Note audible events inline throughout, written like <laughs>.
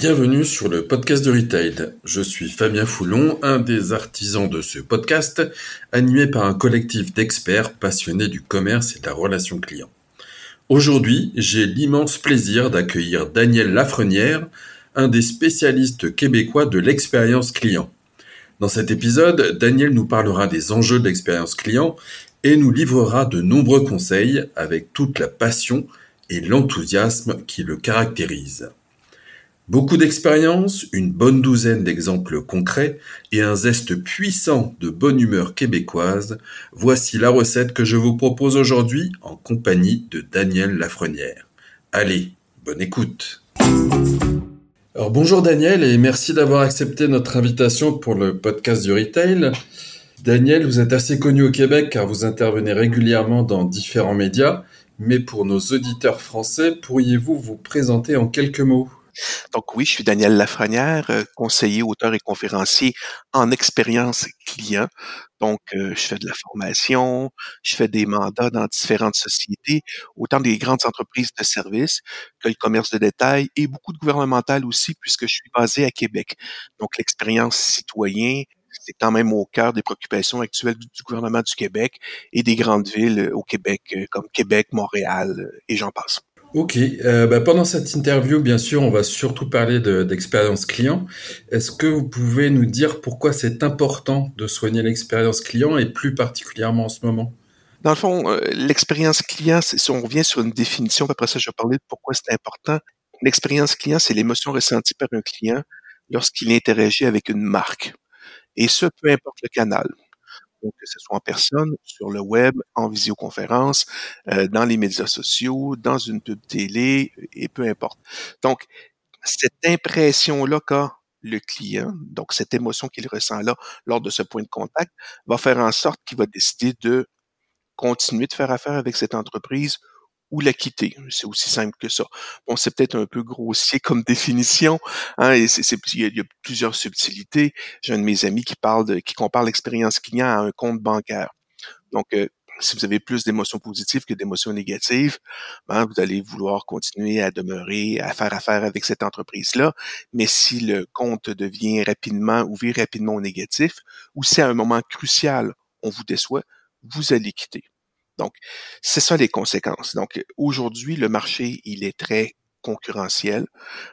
Bienvenue sur le podcast de Retail. Je suis Fabien Foulon, un des artisans de ce podcast, animé par un collectif d'experts passionnés du commerce et de la relation client. Aujourd'hui, j'ai l'immense plaisir d'accueillir Daniel Lafrenière, un des spécialistes québécois de l'expérience client. Dans cet épisode, Daniel nous parlera des enjeux de l'expérience client et nous livrera de nombreux conseils avec toute la passion et l'enthousiasme qui le caractérisent. Beaucoup d'expérience, une bonne douzaine d'exemples concrets et un zeste puissant de bonne humeur québécoise, voici la recette que je vous propose aujourd'hui en compagnie de Daniel Lafrenière. Allez, bonne écoute. Alors bonjour Daniel et merci d'avoir accepté notre invitation pour le podcast du retail. Daniel, vous êtes assez connu au Québec car vous intervenez régulièrement dans différents médias, mais pour nos auditeurs français, pourriez-vous vous présenter en quelques mots? Donc oui, je suis Daniel Lafrenière, euh, conseiller, auteur et conférencier en expérience client. Donc, euh, je fais de la formation, je fais des mandats dans différentes sociétés, autant des grandes entreprises de services que le commerce de détail et beaucoup de gouvernemental aussi, puisque je suis basé à Québec. Donc, l'expérience citoyen, c'est quand même au cœur des préoccupations actuelles du, gouvernement du Québec et des grandes villes euh, au Québec, comme Québec, Montréal et j'en passe. Ok, euh, bah, pendant cette interview, bien sûr, on va surtout parler d'expérience client. Est-ce que vous pouvez nous dire pourquoi c'est important de soigner l'expérience client et plus particulièrement en ce moment? Dans le fond, euh, l'expérience client, si on revient sur une définition, après ça, je vais parler de pourquoi c'est important. L'expérience client, c'est l'émotion ressentie par un client lorsqu'il interagit avec une marque. Et ce, peu importe le canal que ce soit en personne, sur le web, en visioconférence, euh, dans les médias sociaux, dans une pub télé, et peu importe. Donc, cette impression-là qu'a le client, donc cette émotion qu'il ressent là lors de ce point de contact, va faire en sorte qu'il va décider de continuer de faire affaire avec cette entreprise ou la quitter. C'est aussi simple que ça. Bon, c'est peut-être un peu grossier comme <laughs> définition, hein, et c'est, il, y a, plusieurs subtilités. J'ai un de mes amis qui parle de, qui compare l'expérience client à un compte bancaire. Donc, euh, si vous avez plus d'émotions positives que d'émotions négatives, ben, vous allez vouloir continuer à demeurer, à faire affaire avec cette entreprise-là. Mais si le compte devient rapidement, ou vire rapidement négatif, ou si à un moment crucial, on vous déçoit, vous allez quitter. Donc, c'est ça les conséquences. Donc, aujourd'hui, le marché, il est très concurrentiel.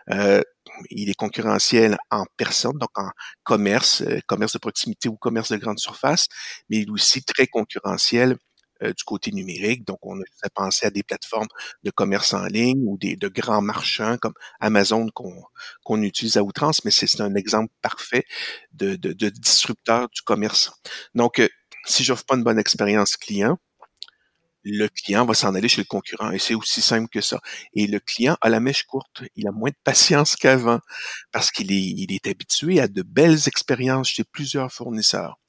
Euh, il est concurrentiel en personne, donc en commerce, euh, commerce de proximité ou commerce de grande surface, mais il est aussi très concurrentiel euh, du côté numérique. Donc, on a pensé à des plateformes de commerce en ligne ou des, de grands marchands comme Amazon qu'on utilise à outrance, mais c'est un exemple parfait de, de, de disrupteur du commerce. Donc, si j'offre pas une bonne expérience client, le client va s'en aller chez le concurrent. Et c'est aussi simple que ça. Et le client a la mèche courte. Il a moins de patience <laughs> qu'avant parce qu'il est, habitué à de belles expériences chez plusieurs fournisseurs.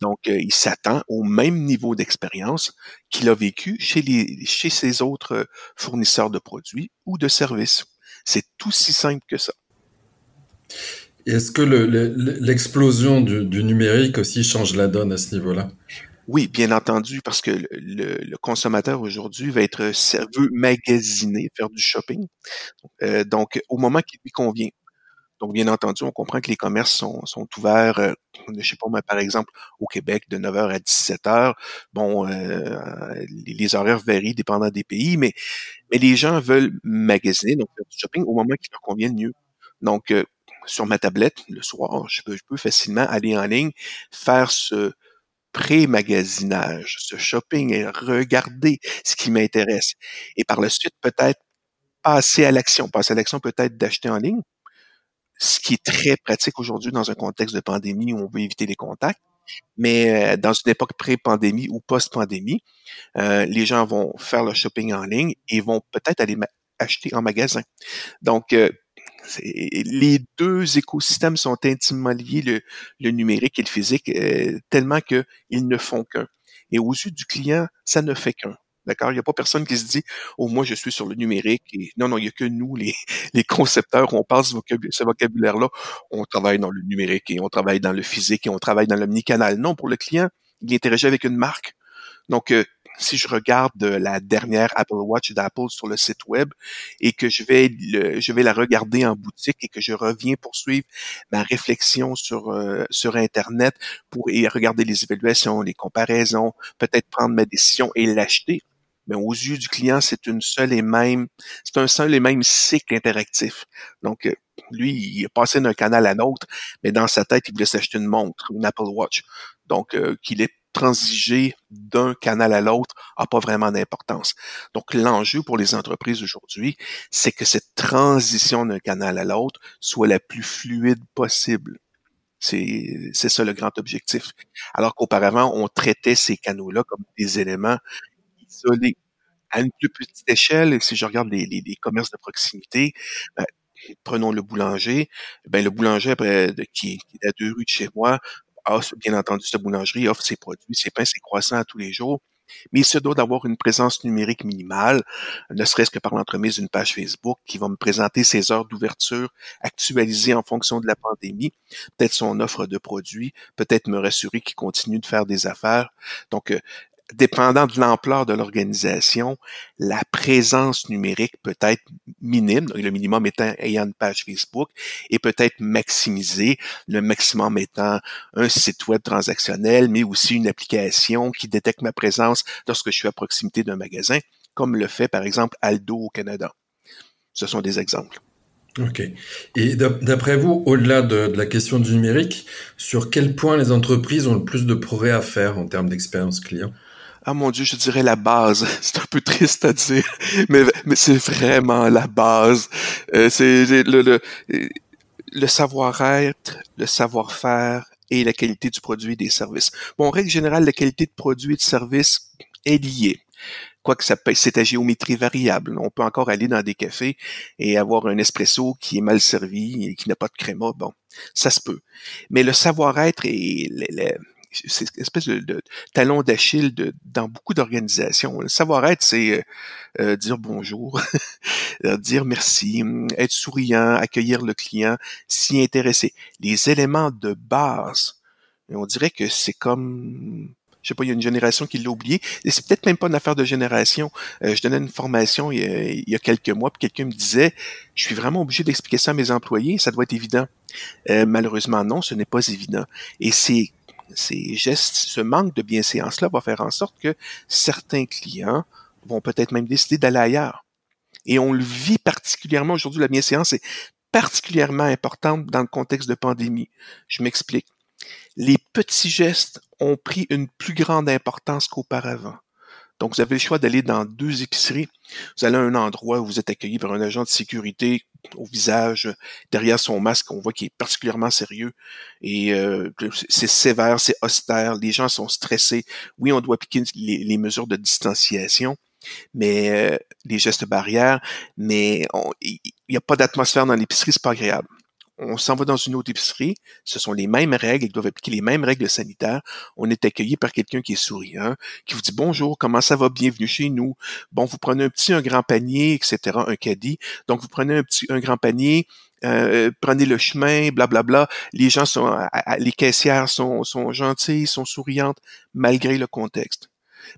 Donc, euh, il s'attend au même niveau d'expérience qu'il a vécu chez, ses autres fournisseurs de produits ou de services. C'est aussi simple que ça. Est-ce que l'explosion du, numérique aussi change la donne à ce niveau-là? Oui, bien entendu, parce que le, consommateur aujourd'hui va être veut magasiner, faire du shopping. Euh, donc, au moment qui lui convient. Donc, bien entendu, on comprend que les commerces sont, sont ouverts, euh, je sais pas moi, par exemple, au Québec, de 9h à 17h. Bon, euh, les, horaires varient dépendant des pays, mais, mais les gens veulent magasiner, donc faire du shopping au moment qui leur convient mieux. Donc, euh, sur ma tablette, le soir, je peux, je peux facilement aller en ligne, faire ce, pré-magasinage, ce shopping et regarder ce qui m'intéresse. Et par la suite, peut-être passer à l'action. Passer à l'action peut-être d'acheter en ligne, ce qui est très pratique aujourd'hui dans un contexte de pandémie où on veut éviter les contacts. Mais euh, dans une époque pré-pandémie ou post-pandémie, euh, les gens vont faire leur shopping en ligne et vont peut-être aller acheter en magasin. Donc, euh, les deux écosystèmes sont intimement liés, le, numérique et le physique, euh, tellement qu'ils ne font qu'un. Et aux yeux du client, ça ne fait qu'un. D'accord? Il n'y a pas personne qui se dit, oh, moi, je suis sur le numérique. Et non, non, il n'y a que nous, les, <laughs> concepteurs, on passe ce vocabulaire-là. On travaille dans le numérique et on travaille dans le physique et on travaille dans l'omnicanal. Non, pour le client, il interagit avec une marque. Donc, euh, si je regarde la dernière Apple Watch d'Apple sur le site web et que je vais je vais la regarder en boutique et que je reviens poursuivre ma réflexion sur euh, sur internet pour y regarder les évaluations, les comparaisons, peut-être prendre ma décision et l'acheter. Mais aux yeux du client, c'est une seule et même, c'est un seul et même cycle interactif. Donc, euh, lui, il est passé d'un canal à l'autre, mais dans sa tête, il voulait s'acheter une montre, une Apple Watch. Donc, euh, qu'il est transiger d'un canal à l'autre n'a pas vraiment d'importance. Donc, l'enjeu pour les entreprises aujourd'hui, c'est que cette transition d'un canal à l'autre soit la plus fluide possible. C'est, ça le grand objectif. Alors qu'auparavant, on traitait ces canaux-là comme des éléments isolés. À une plus petite échelle, si je regarde les, les, commerces de proximité, ben, prenons le boulanger, ben le boulanger qui, qui, est à deux rues de chez moi bien entendu, cette boulangerie offre ses produits, ses pains, ses croissants à tous les jours, mais il se doit d'avoir une présence numérique minimale, ne serait-ce que par l'entremise d'une page Facebook qui va me présenter ses heures d'ouverture actualisées en fonction de la pandémie, peut-être son offre de produits, peut-être me rassurer qu'il continue de faire des affaires. Donc, euh, dépendant de l'ampleur de l'organisation, la présence numérique peut être minime, le minimum étant ayant une page Facebook, et peut être maximisée, le maximum étant un site web transactionnel, mais aussi une application qui détecte ma présence lorsque je suis à proximité d'un magasin, comme le fait par exemple Aldo au Canada. Ce sont des exemples. Ok. Et d'après vous, au-delà de, la question du numérique, sur quel point les entreprises ont le plus de progrès à faire en termes d'expérience client? Ah mon Dieu, je dirais la base. <laughs> C'est un peu triste à dire, mais, mais c'est vraiment la base. Euh, c'est le, le, le savoir-être, le savoir-faire et la qualité du produit et des services. Bon, en règle générale, la qualité de produit et de service est liée. Quoique ça c'est à géométrie variable. On peut encore aller dans des cafés et avoir un espresso qui est mal servi et qui n'a pas de créma. Bon, ça se peut. Mais le savoir-être et c'est une espèce de, talon d'Achille dans beaucoup d'organisations. Le savoir-être, c'est euh, euh, dire bonjour, <laughs> euh, dire merci, être souriant, accueillir le client, s'y intéresser. Les éléments de base, on dirait que c'est comme je sais pas, il y a une génération qui l'a oublié. Et c'est peut-être même pas une affaire de génération. je donnais une formation il y a, quelques mois, puis quelqu'un me disait, je suis vraiment obligé d'expliquer ça à mes employés, ça doit être évident. malheureusement, non, ce n'est pas évident. Et c'est ces gestes, ce manque de bienséance-là va faire en sorte que certains clients vont peut-être même décider d'aller ailleurs. Et on le vit particulièrement aujourd'hui, la bienséance est particulièrement importante dans le contexte de pandémie. Je m'explique. Les petits gestes ont pris une plus grande importance qu'auparavant. Donc, vous avez le choix d'aller dans deux épiceries. Vous allez à un endroit où vous êtes accueilli par un agent de sécurité au visage, derrière son masque, on voit qu'il est particulièrement sérieux. Et euh, c'est sévère, c'est austère, les gens sont stressés. Oui, on doit appliquer les, mesures de distanciation, mais euh, les gestes barrières, mais il n'y a pas d'atmosphère dans l'épicerie, c'est pas agréable on s'en va dans une autre épicerie, ce sont les mêmes règles, ils doivent appliquer les mêmes règles sanitaires. On est accueilli par quelqu'un qui est souriant, qui vous dit bonjour, comment ça va, bienvenue chez nous. Bon, vous prenez un petit, un grand panier, etc., un caddie. Donc, vous prenez un petit, un grand panier, euh, prenez le chemin, blablabla. Bla, bla. Les gens sont, les caissières sont, sont gentilles, sont souriantes, malgré le contexte.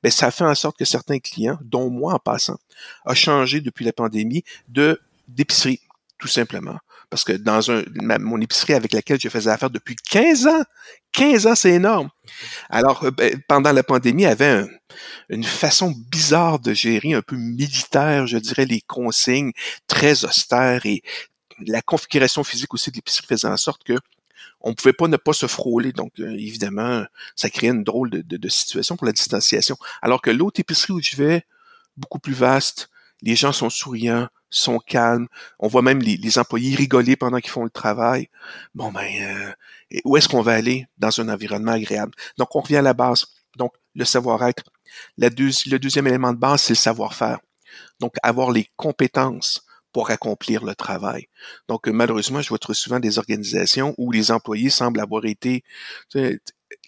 Mais ça fait en sorte que certains clients, dont moi en passant, a changé depuis la pandémie de d'épicerie, tout simplement parce que dans un, mon épicerie avec laquelle je faisais affaire depuis 15 ans, 15 ans, c'est énorme. Alors, euh, ben, pendant la pandémie, avait une façon bizarre de gérer, un peu militaire, je dirais, les consignes très austères et la configuration physique aussi de l'épicerie faisait en sorte que on pouvait pas ne pas se frôler. Donc, euh, évidemment, ça créait une drôle de, de, situation pour la distanciation. Alors que l'autre épicerie où je vais, beaucoup plus vaste, les gens sont souriants, sont calmes. On voit même les, employés rigoler pendant qu'ils font le travail. Bon, ben, euh, où est-ce qu'on va aller dans un environnement agréable? Donc, on revient à la base. Donc, le savoir-être. le deuxième élément de base, c'est le savoir-faire. Donc, avoir les compétences pour accomplir le travail. Donc, malheureusement, je vois trop souvent des organisations où les employés semblent avoir été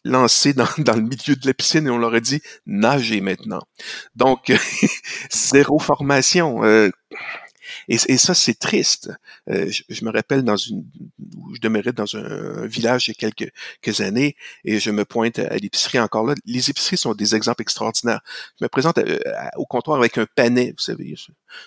lancés dans, <laughs> dans, le milieu de la piscine et on leur a dit nagez maintenant. Donc, <laughs> zéro formation. Euh, Et, ça, c'est triste. Euh, je, me rappelle dans une, où je demeurais dans un, village il y a quelques, quelques, années et je me pointe à l'épicerie encore là. Les épiceries sont des exemples extraordinaires. Je me présente euh, au comptoir avec un panet, vous savez,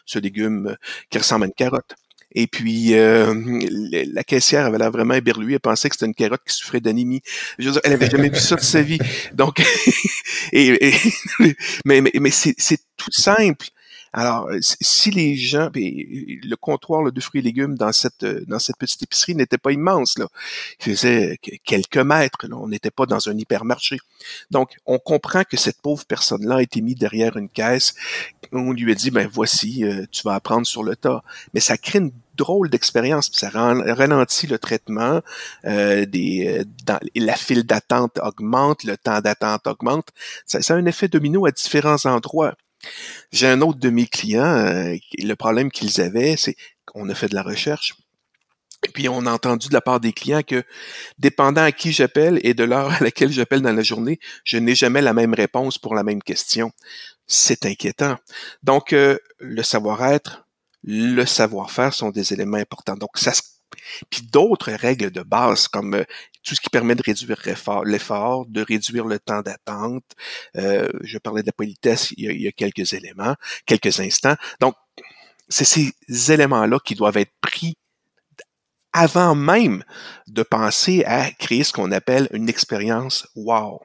ce, légume euh, qui ressemble à une carotte. Et puis, la caissière avait l'air vraiment éberluée. Elle pensait que c'était une carotte qui souffrait d'anémie. Elle avait jamais vu ça de sa vie. Donc, <laughs> et, <laughs> mais, mais, mais c'est tout simple. Alors, euh, si les gens, le comptoir de fruits et légumes dans cette euh, dans cette petite épicerie n'était pas immense, là, il faisait quelques mètres, on n'était pas dans un hypermarché. Donc, on comprend que cette pauvre personne-là a été mise derrière une caisse. On lui a dit, ben voici, euh, tu vas apprendre sur le tas. Mais ça crée une drôle d'expérience, ça ralentit le traitement, dans, la file d'attente augmente, le temps d'attente augmente. Ça, ça, a un effet domino à différents endroits. J'ai un autre de mes clients, euh, le problème qu'ils avaient, c'est qu'on a fait de la recherche, puis on a entendu de la part des clients que, dépendant à qui j'appelle et de l'heure à laquelle j'appelle dans la journée, je n'ai jamais la même réponse pour la même question. C'est inquiétant. Donc, euh, le savoir-être, le savoir-faire sont des éléments importants. Donc, ça puis d'autres règles de base comme euh, tout ce qui permet de réduire l'effort, de réduire le temps d'attente. Euh, je parlais de la politesse il y, a, quelques éléments, quelques instants. Donc, c'est ces éléments-là qui doivent être pris avant même de penser à créer ce qu'on appelle une expérience wow.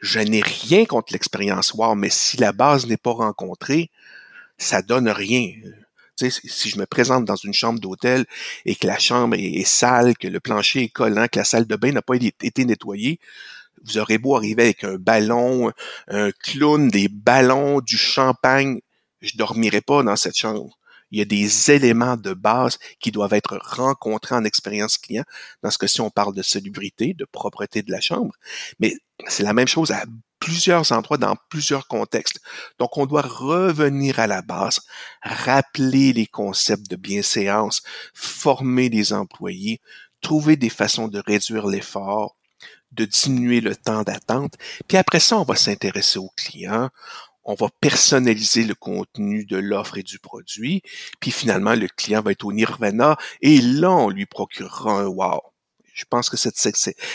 Je n'ai rien contre l'expérience wow, mais si la base n'est pas rencontrée, ça donne rien si je me présente dans une chambre d'hôtel et que la chambre est, sale, que le plancher est collant, que la salle de bain n'a pas été nettoyée, vous aurez beau arriver avec un ballon, un clown, des ballons, du champagne, je dormirai pas dans cette chambre. Il y a des éléments de base qui doivent être rencontrés en expérience client. Dans ce cas-ci, on parle de salubrité, de propreté de la chambre. Mais c'est la même chose à plusieurs endroits, dans plusieurs contextes. Donc, on doit revenir à la base, rappeler les concepts de bienséance, former les employés, trouver des façons de réduire l'effort, de diminuer le temps d'attente. Puis après ça, on va s'intéresser aux clients, on va personnaliser le contenu de l'offre et du produit, puis finalement, le client va être au nirvana et là, on lui procurera un wow. Je pense que c'est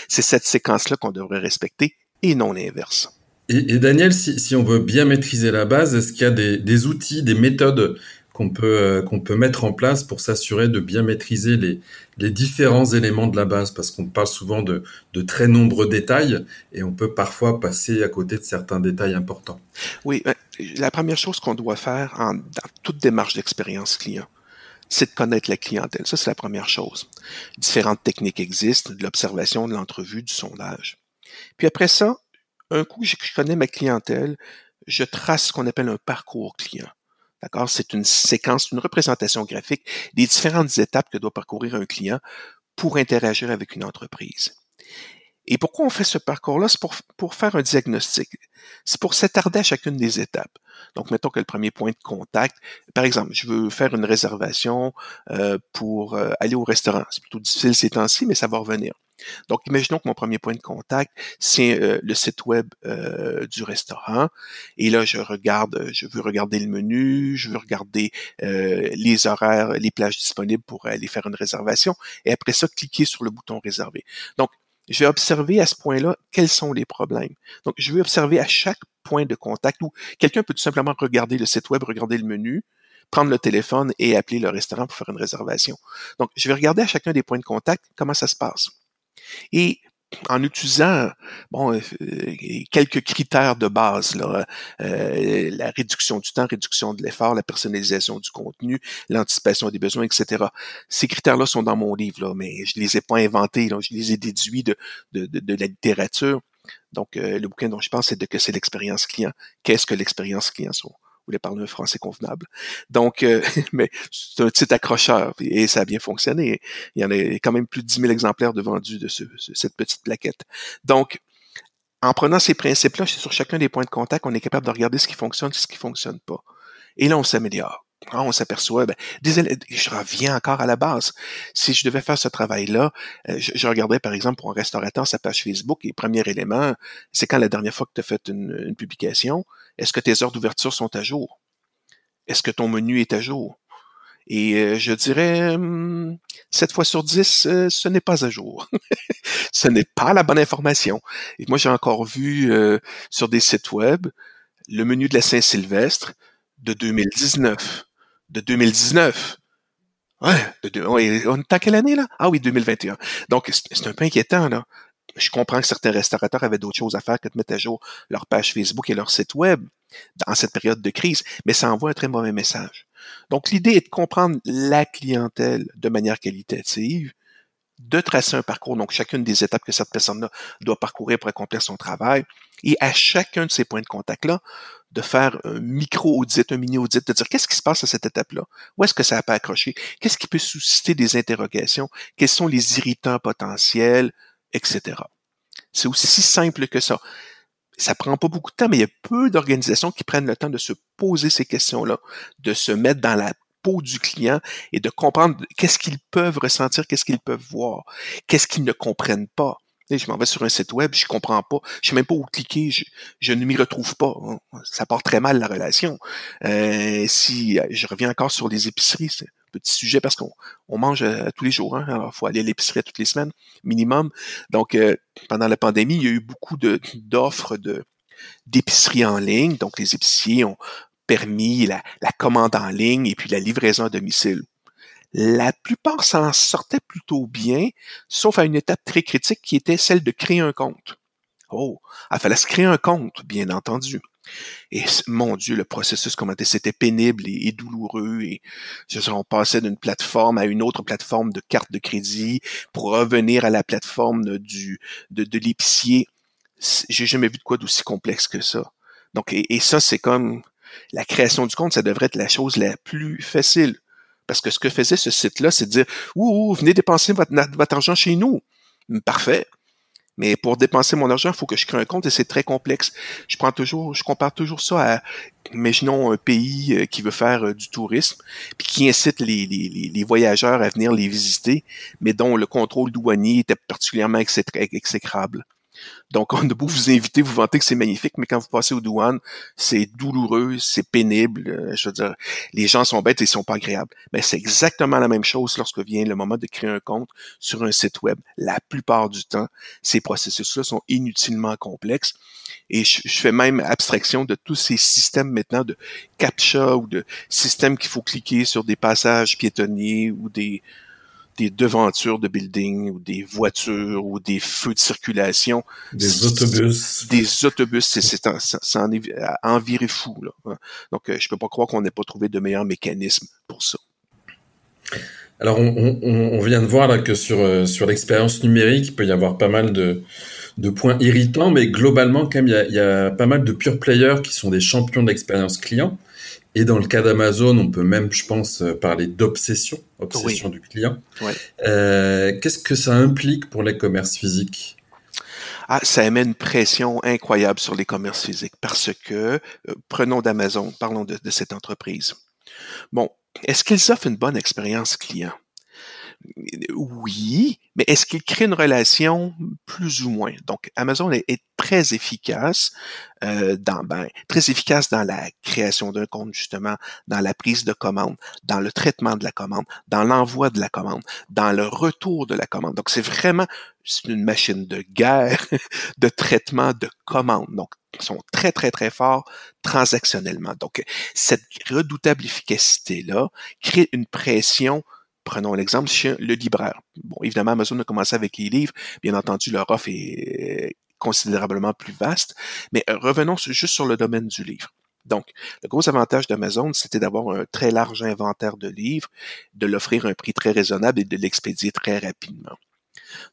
cette séquence-là qu'on devrait respecter et non l'inverse. Et, Daniel, si, on veut bien maîtriser la base, est-ce qu'il y a des, outils, des méthodes qu'on peut, euh, qu'on peut mettre en place pour s'assurer de bien maîtriser les, les différents éléments de la base? Parce qu'on parle souvent de, de très nombreux détails et on peut parfois passer à côté de certains détails importants. Oui, ben, la première chose qu'on doit faire en, dans toute démarche d'expérience client, c'est de connaître la clientèle. Ça, c'est la première chose. Différentes techniques existent, de l'observation, de l'entrevue, du sondage. Puis après ça, un coup je connais ma clientèle, je trace ce qu'on appelle un parcours client. D'accord? C'est une séquence, une représentation graphique des différentes étapes que doit parcourir un client pour interagir avec une entreprise. Et pourquoi on fait ce parcours-là? C'est pour, faire un diagnostic. C'est pour s'attarder à chacune des étapes. Donc, mettons que le premier point de contact, par exemple, je veux faire une réservation euh, pour euh, aller au restaurant. C'est plutôt difficile ces temps-ci, mais ça va revenir. Donc, imaginons que mon premier point de contact, c'est euh, le site web euh, du restaurant. Et là, je regarde, je veux regarder le menu, je veux regarder euh, les horaires, les plages disponibles pour aller faire une réservation. Et après ça, cliquer sur le bouton réserver. Donc, je vais observer à ce point-là quels sont les problèmes. Donc, je vais observer à chaque point de contact où quelqu'un peut tout simplement regarder le site web, regarder le menu, prendre le téléphone et appeler le restaurant pour faire une réservation. Donc, je vais regarder à chacun des points de contact comment ça se passe. Et en utilisant bon euh, quelques critères de base là, euh, la réduction du temps, réduction de l'effort, la personnalisation du contenu, l'anticipation des besoins, etc. Ces critères-là sont dans mon livre là, mais je les ai pas inventés, je les ai déduits de, de, la littérature. Donc euh, le bouquin dont je pense c'est de que c'est l'expérience client. Qu'est-ce que l'expérience client sont voulait parler un français convenable. Donc, euh, <laughs> mais c'est un petit accrocheur et ça a bien fonctionné. Il y en a quand même plus de 10 000 exemplaires de vendus de cette petite plaquette. Donc, en prenant ces principes-là, sur chacun des points de contact, on est capable de regarder ce qui fonctionne, ce qui fonctionne pas. Et là, on s'améliore. On s'aperçoit, ben, je reviens encore à la base. Si je devais faire ce travail-là, euh, je, regardais par exemple pour un restaurateur sa page Facebook et premier élément, c'est quand la dernière fois que tu as fait une, publication, est-ce que tes heures d'ouverture sont à jour? Est-ce que ton menu est à jour? Et euh, je dirais, 7 fois sur 10, euh, ce n'est pas à jour. <laughs> ce n'est pas la bonne information. Et moi, j'ai encore vu sur des sites web le menu de la Saint-Sylvestre de 2019. De 2019. Ouais, de, on est quelle année là? Ah oui, 2021. Donc, c'est un peu inquiétant là. Je comprends que certains restaurateurs avaient d'autres choses à faire que de mettre à jour leur page Facebook et leur site web dans cette période de crise, mais ça envoie un très mauvais message. Donc, l'idée est de comprendre la clientèle de manière qualitative, de tracer un parcours, donc chacune des étapes que cette personne-là doit parcourir pour accomplir son travail, et à chacun de ces points de contact-là, de faire un micro-audit, un mini-audit, de dire qu'est-ce qui se passe à cette étape-là? Où est-ce que ça n'a pas accroché? Qu'est-ce qui peut susciter des interrogations? Quels sont les irritants potentiels? Etc. C'est aussi simple que ça ça prend pas beaucoup de temps, mais il y a peu d'organisations qui prennent le temps de se poser ces questions-là, de se mettre dans la peau du client et de comprendre qu'est-ce qu'ils peuvent ressentir, qu'est-ce qu'ils peuvent voir, qu'est-ce qu'ils ne comprennent pas. Je m'en vais sur un site web, je comprends pas, je sais même pas où cliquer, je, ne m'y retrouve pas. Hein. Ça part très mal la relation. Euh, si je reviens encore sur les épiceries, petit sujet parce qu'on on mange euh, tous les jours. Hein? Alors, faut aller à l'épicerie toutes les semaines, minimum. Donc, euh, pendant la pandémie, il y a eu beaucoup d'offres de, d'épicerie en ligne. Donc, les épiciers ont permis la commande en ligne et puis la livraison à domicile. La plupart s'en sortaient plutôt bien, sauf à une étape très critique qui était celle de créer un compte. Oh, il fallait se créer un compte, bien entendu. Et mon Dieu, le processus, comment c'était pénible et, douloureux. Et on passait d'une plateforme à une autre plateforme de carte de crédit pour revenir à la plateforme du de, de l'épicier. J'ai jamais vu de quoi d'aussi complexe que ça. Donc, et, ça, c'est comme la création du compte, ça devrait être la chose la plus facile. Parce que ce que faisait ce site-là, c'est de dire, ouh, venez dépenser votre, argent chez nous. Parfait. Mais pour dépenser mon argent, il faut que je crée un compte et c'est très complexe. Je prends toujours, je compare toujours ça à, imaginons un pays euh, qui veut faire euh, du tourisme, puis qui incite les, les, les, voyageurs à venir les visiter, mais dont le contrôle douanier était particulièrement exécrable. Donc, on a beau vous inviter, vous vanter que c'est magnifique, mais quand vous passez aux douanes, c'est douloureux, c'est pénible. Euh, je veux dire, les gens sont bêtes et ils sont pas agréables. Mais c'est exactement la même chose lorsque vient le moment de créer un compte sur un site web. La plupart du temps, ces processus-là sont inutilement complexes. Et je, fais même abstraction de tous ces systèmes maintenant de captcha ou de systèmes qu'il faut cliquer sur des passages piétonniers ou des des devantures de building ou des voitures ou des feux de circulation. Des autobus. Des autobus, c'est en, en virer fou. Là. Donc, euh, je peux pas croire qu'on n'ait pas trouvé de meilleur mécanisme pour ça. Alors, on, on, vient de voir là que sur, euh, sur l'expérience numérique, il peut y avoir pas mal de, de points irritants, mais globalement, quand même, il y a, il y a pas mal de pure players qui sont des champions d'expérience client. Et dans le cas d'Amazon, on peut même, je pense, euh, parler d'obsession, obsession du client. Euh, Qu'est-ce que ça implique pour les commerces physiques? Ah, ça émet une pression incroyable sur les commerces physiques parce que, euh, prenons d'Amazon, parlons de, de cette entreprise. Bon, est-ce qu'ils offrent une bonne expérience client? Oui, mais est-ce qu'il crée une relation plus ou moins? Donc, Amazon est, très efficace euh, dans ben, très efficace dans la création d'un compte, justement, dans la prise de commande, dans le traitement de la commande, dans l'envoi de la commande, dans le retour de la commande. Donc, c'est vraiment une machine de guerre <laughs> de traitement de commande. Donc, ils sont très, très, très forts transactionnellement. Donc, cette redoutable efficacité-là crée une pression Prenons l'exemple le libraire. Bon, évidemment, Amazon a commencé avec les livres. Bien entendu, leur offre est considérablement plus vaste. Mais euh, revenons juste sur le domaine du livre. Donc, le gros avantage d'Amazon, c'était d'avoir un très large inventaire de livres, de l'offrir à un prix très raisonnable et de l'expédier très rapidement.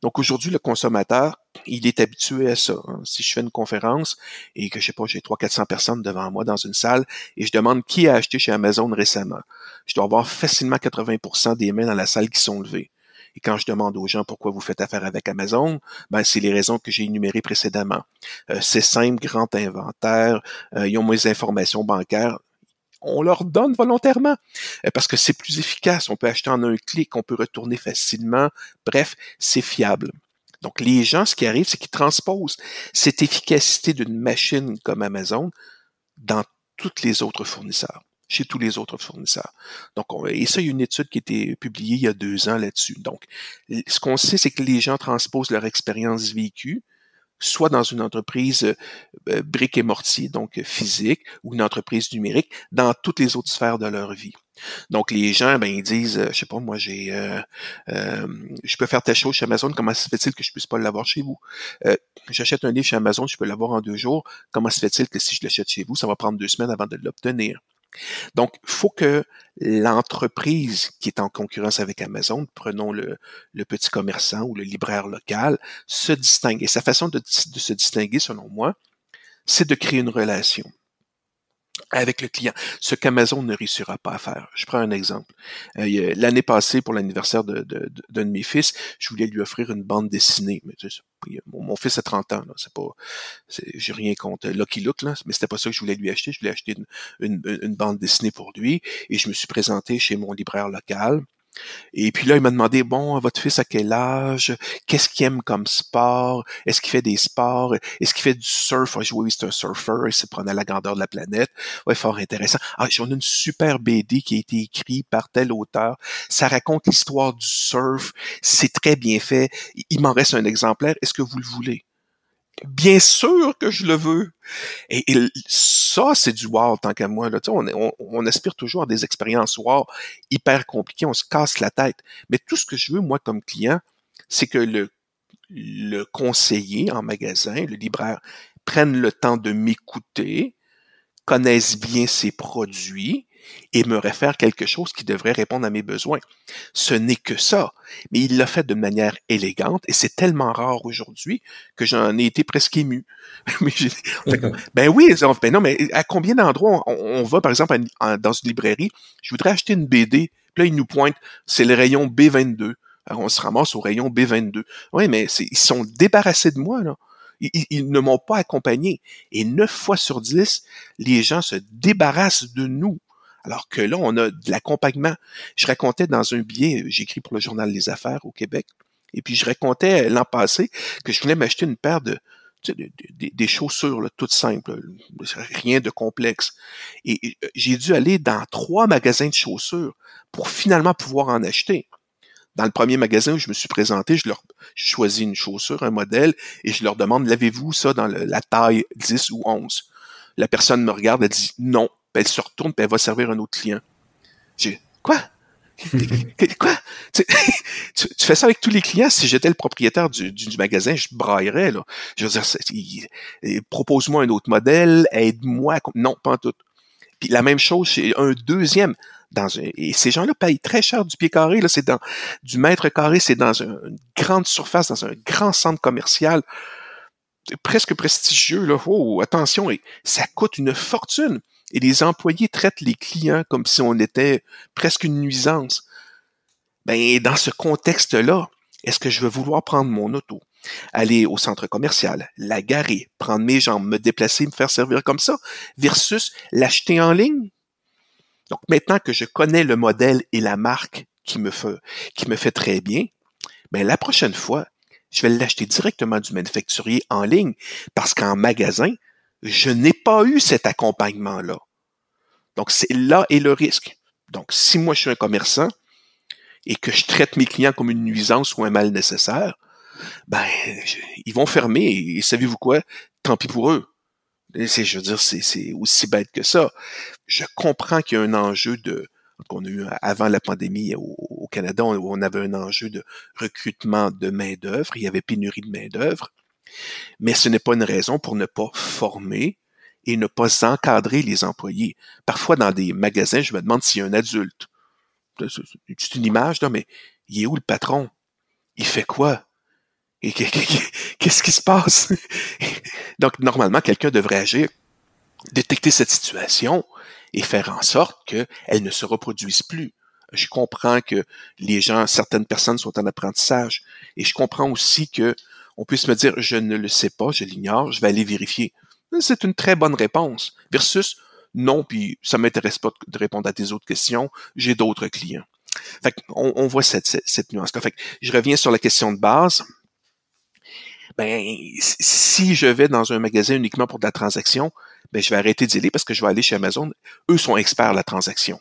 Donc aujourd'hui, le consommateur, il est habitué à ça. Hein. Si je fais une conférence et que je sais pas, j'ai 300-400 personnes devant moi dans une salle et je demande qui a acheté chez Amazon récemment, je dois avoir facilement 80% des mains dans la salle qui sont levées. Et quand je demande aux gens pourquoi vous faites affaire avec Amazon, ben c'est les raisons que j'ai énumérées précédemment. Euh, c'est simple, grand inventaire, euh, ils ont mes informations bancaires on leur donne volontairement euh, parce que c'est plus efficace. On peut acheter en un clic, on peut retourner facilement. Bref, c'est fiable. Donc, les gens, ce qui arrive, c'est qu'ils transposent cette efficacité d'une machine comme Amazon dans tous les autres fournisseurs. chez tous les autres fournisseurs. Donc, et ça, il y a une étude qui a été publiée il y a deux ans là-dessus. Donc, ce qu'on sait, c'est que les gens transposent leur expérience vécue, soit dans une entreprise euh, euh, brique et mortier, donc physique, ou une entreprise numérique, dans toutes les autres sphères de leur vie. Donc les gens, ben ils disent, euh, je sais pas, moi j'ai, je peux faire telle chose chez Amazon, comment se fait-il que je puisse pas l'avoir chez vous? J'achète un livre chez Amazon, je peux l'avoir en deux jours, comment se fait-il que si je l'achète chez vous, ça va prendre deux semaines avant de l'obtenir? Donc, il faut que l'entreprise qui est en concurrence avec Amazon, prenons le, petit commerçant ou le libraire local, se distingue. Et sa façon de se distinguer, selon moi, c'est de créer une relation avec le client, ce qu'Amazon ne réussira pas à faire. Je prends un exemple. Euh, l'année passée, pour l'anniversaire d'un de, mes fils, je voulais lui offrir une bande dessinée. Mon, fils a 30 ans, c'est pas, rien contre Lucky Look, là, mais c'était pas ça que je voulais lui acheter. Je voulais acheter une bande dessinée pour lui et je me suis présenté chez mon libraire local. Et puis là, il m'a demandé, bon, votre fils à quel âge? Qu'est-ce qu'il aime comme sport? Est-ce qu'il fait des sports? Est-ce qu'il fait du surf? Ah, oui, c'est un surfer, il se prenait la grandeur de la planète. Ouais, fort intéressant. Ah, j'en ai une super BD qui a été écrite par tel auteur. Ça raconte l'histoire du surf. C'est très bien fait. Il m'en reste un exemplaire. Est-ce que vous le voulez? Bien sûr que je le veux. Et, ça, c'est du wow tant qu'à moi. Là. On, aspire toujours à des expériences wow hyper compliquées, on se casse la tête. Mais tout ce que je veux, moi, comme client, c'est que le, le conseiller en magasin, le libraire, prenne le temps de m'écouter, connaisse bien ses produits, et me réfère quelque chose qui devrait répondre à mes besoins. Ce n'est que ça. Mais il l'a fait de manière élégante et c'est tellement rare aujourd'hui que j'en ai été presque ému. <laughs> <laughs> ben oui, ben non, mais à combien d'endroits on, va, par exemple, dans une librairie, je voudrais acheter une BD, puis là, il nous pointe, c'est le rayon B22. Alors, on se ramasse au rayon B22. Oui, mais ils sont débarrassés de moi, là. Ils, ils, ne m'ont pas accompagné. Et neuf fois sur dix, les gens se débarrassent de nous. Alors que là, on a de l'accompagnement. Je racontais dans un billet, j'écris pour le journal Les Affaires au Québec, et puis je racontais euh, l'an passé que je voulais m'acheter une paire de, des chaussures là, toutes simples, rien de complexe. Et j'ai dû aller dans trois magasins de chaussures pour finalement pouvoir en acheter. Dans le premier magasin où je me suis présenté, je leur choisis une chaussure, un modèle, et je leur demande, l'avez-vous ça dans la taille 10 ou 11? La personne me regarde, elle dit non elle se retourne, puis elle va servir un autre client. J'ai quoi? Quoi? <laughs> tu, fais ça avec tous les clients? Si j'étais le propriétaire du, magasin, je braillerais. Là. Je veux dire, propose-moi un autre modèle, aide-moi. Non, pas en tout. Puis la même chose chez un deuxième. Dans et ces gens-là payent très cher du pied carré. Là, c'est dans du mètre carré, c'est dans une grande surface, dans un grand centre commercial presque prestigieux. Là. Oh, attention, ça coûte une fortune et les employés traitent les clients comme si on était presque une nuisance. Ben, dans ce contexte-là, est-ce que je vais vouloir prendre mon auto, aller au centre commercial, la garer, prendre mes jambes, me déplacer, me faire servir comme ça, versus l'acheter en ligne? Donc maintenant que je connais le modèle et la marque qui me fait, qui me fait très bien, ben la prochaine fois, je vais l'acheter directement du manufacturier en ligne parce qu'en magasin, je n'ai pas eu cet accompagnement-là. Donc, c'est là est le risque. Donc, si moi je suis un commerçant et que je traite mes clients comme une nuisance ou un mal nécessaire, ben, ils vont fermer et, savez-vous quoi? Tant pis pour eux. Je veux dire, c'est, aussi bête que ça. Je comprends qu'il y a un enjeu de, qu'on a eu avant la pandémie au, Canada, où on avait un enjeu de recrutement de main-d'œuvre. Il y avait pénurie de main-d'œuvre. Mais ce n'est pas une raison pour ne pas former et ne pas encadrer les employés. Parfois, dans des magasins, je me demande s'il y a un adulte. C'est une image, là, mais il est où le patron? Il fait quoi? Qu'est-ce qui se passe? <laughs> Donc, normalement, quelqu'un devrait agir, détecter cette situation et faire en sorte qu'elle ne se reproduise plus. Je comprends que les gens, certaines personnes sont en apprentissage et je comprends aussi que on puisse me dire je ne le sais pas, je l'ignore, je vais aller vérifier. C'est une très bonne réponse. Versus non, puis ça m'intéresse pas de répondre à tes autres questions, j'ai d'autres clients. Fait on, on, voit cette, cette, nuance. Fait je reviens sur la question de base. Ben, si je vais dans un magasin uniquement pour de la transaction, ben, je vais arrêter d'y aller parce que je vais aller chez Amazon. Eux sont experts de la transaction.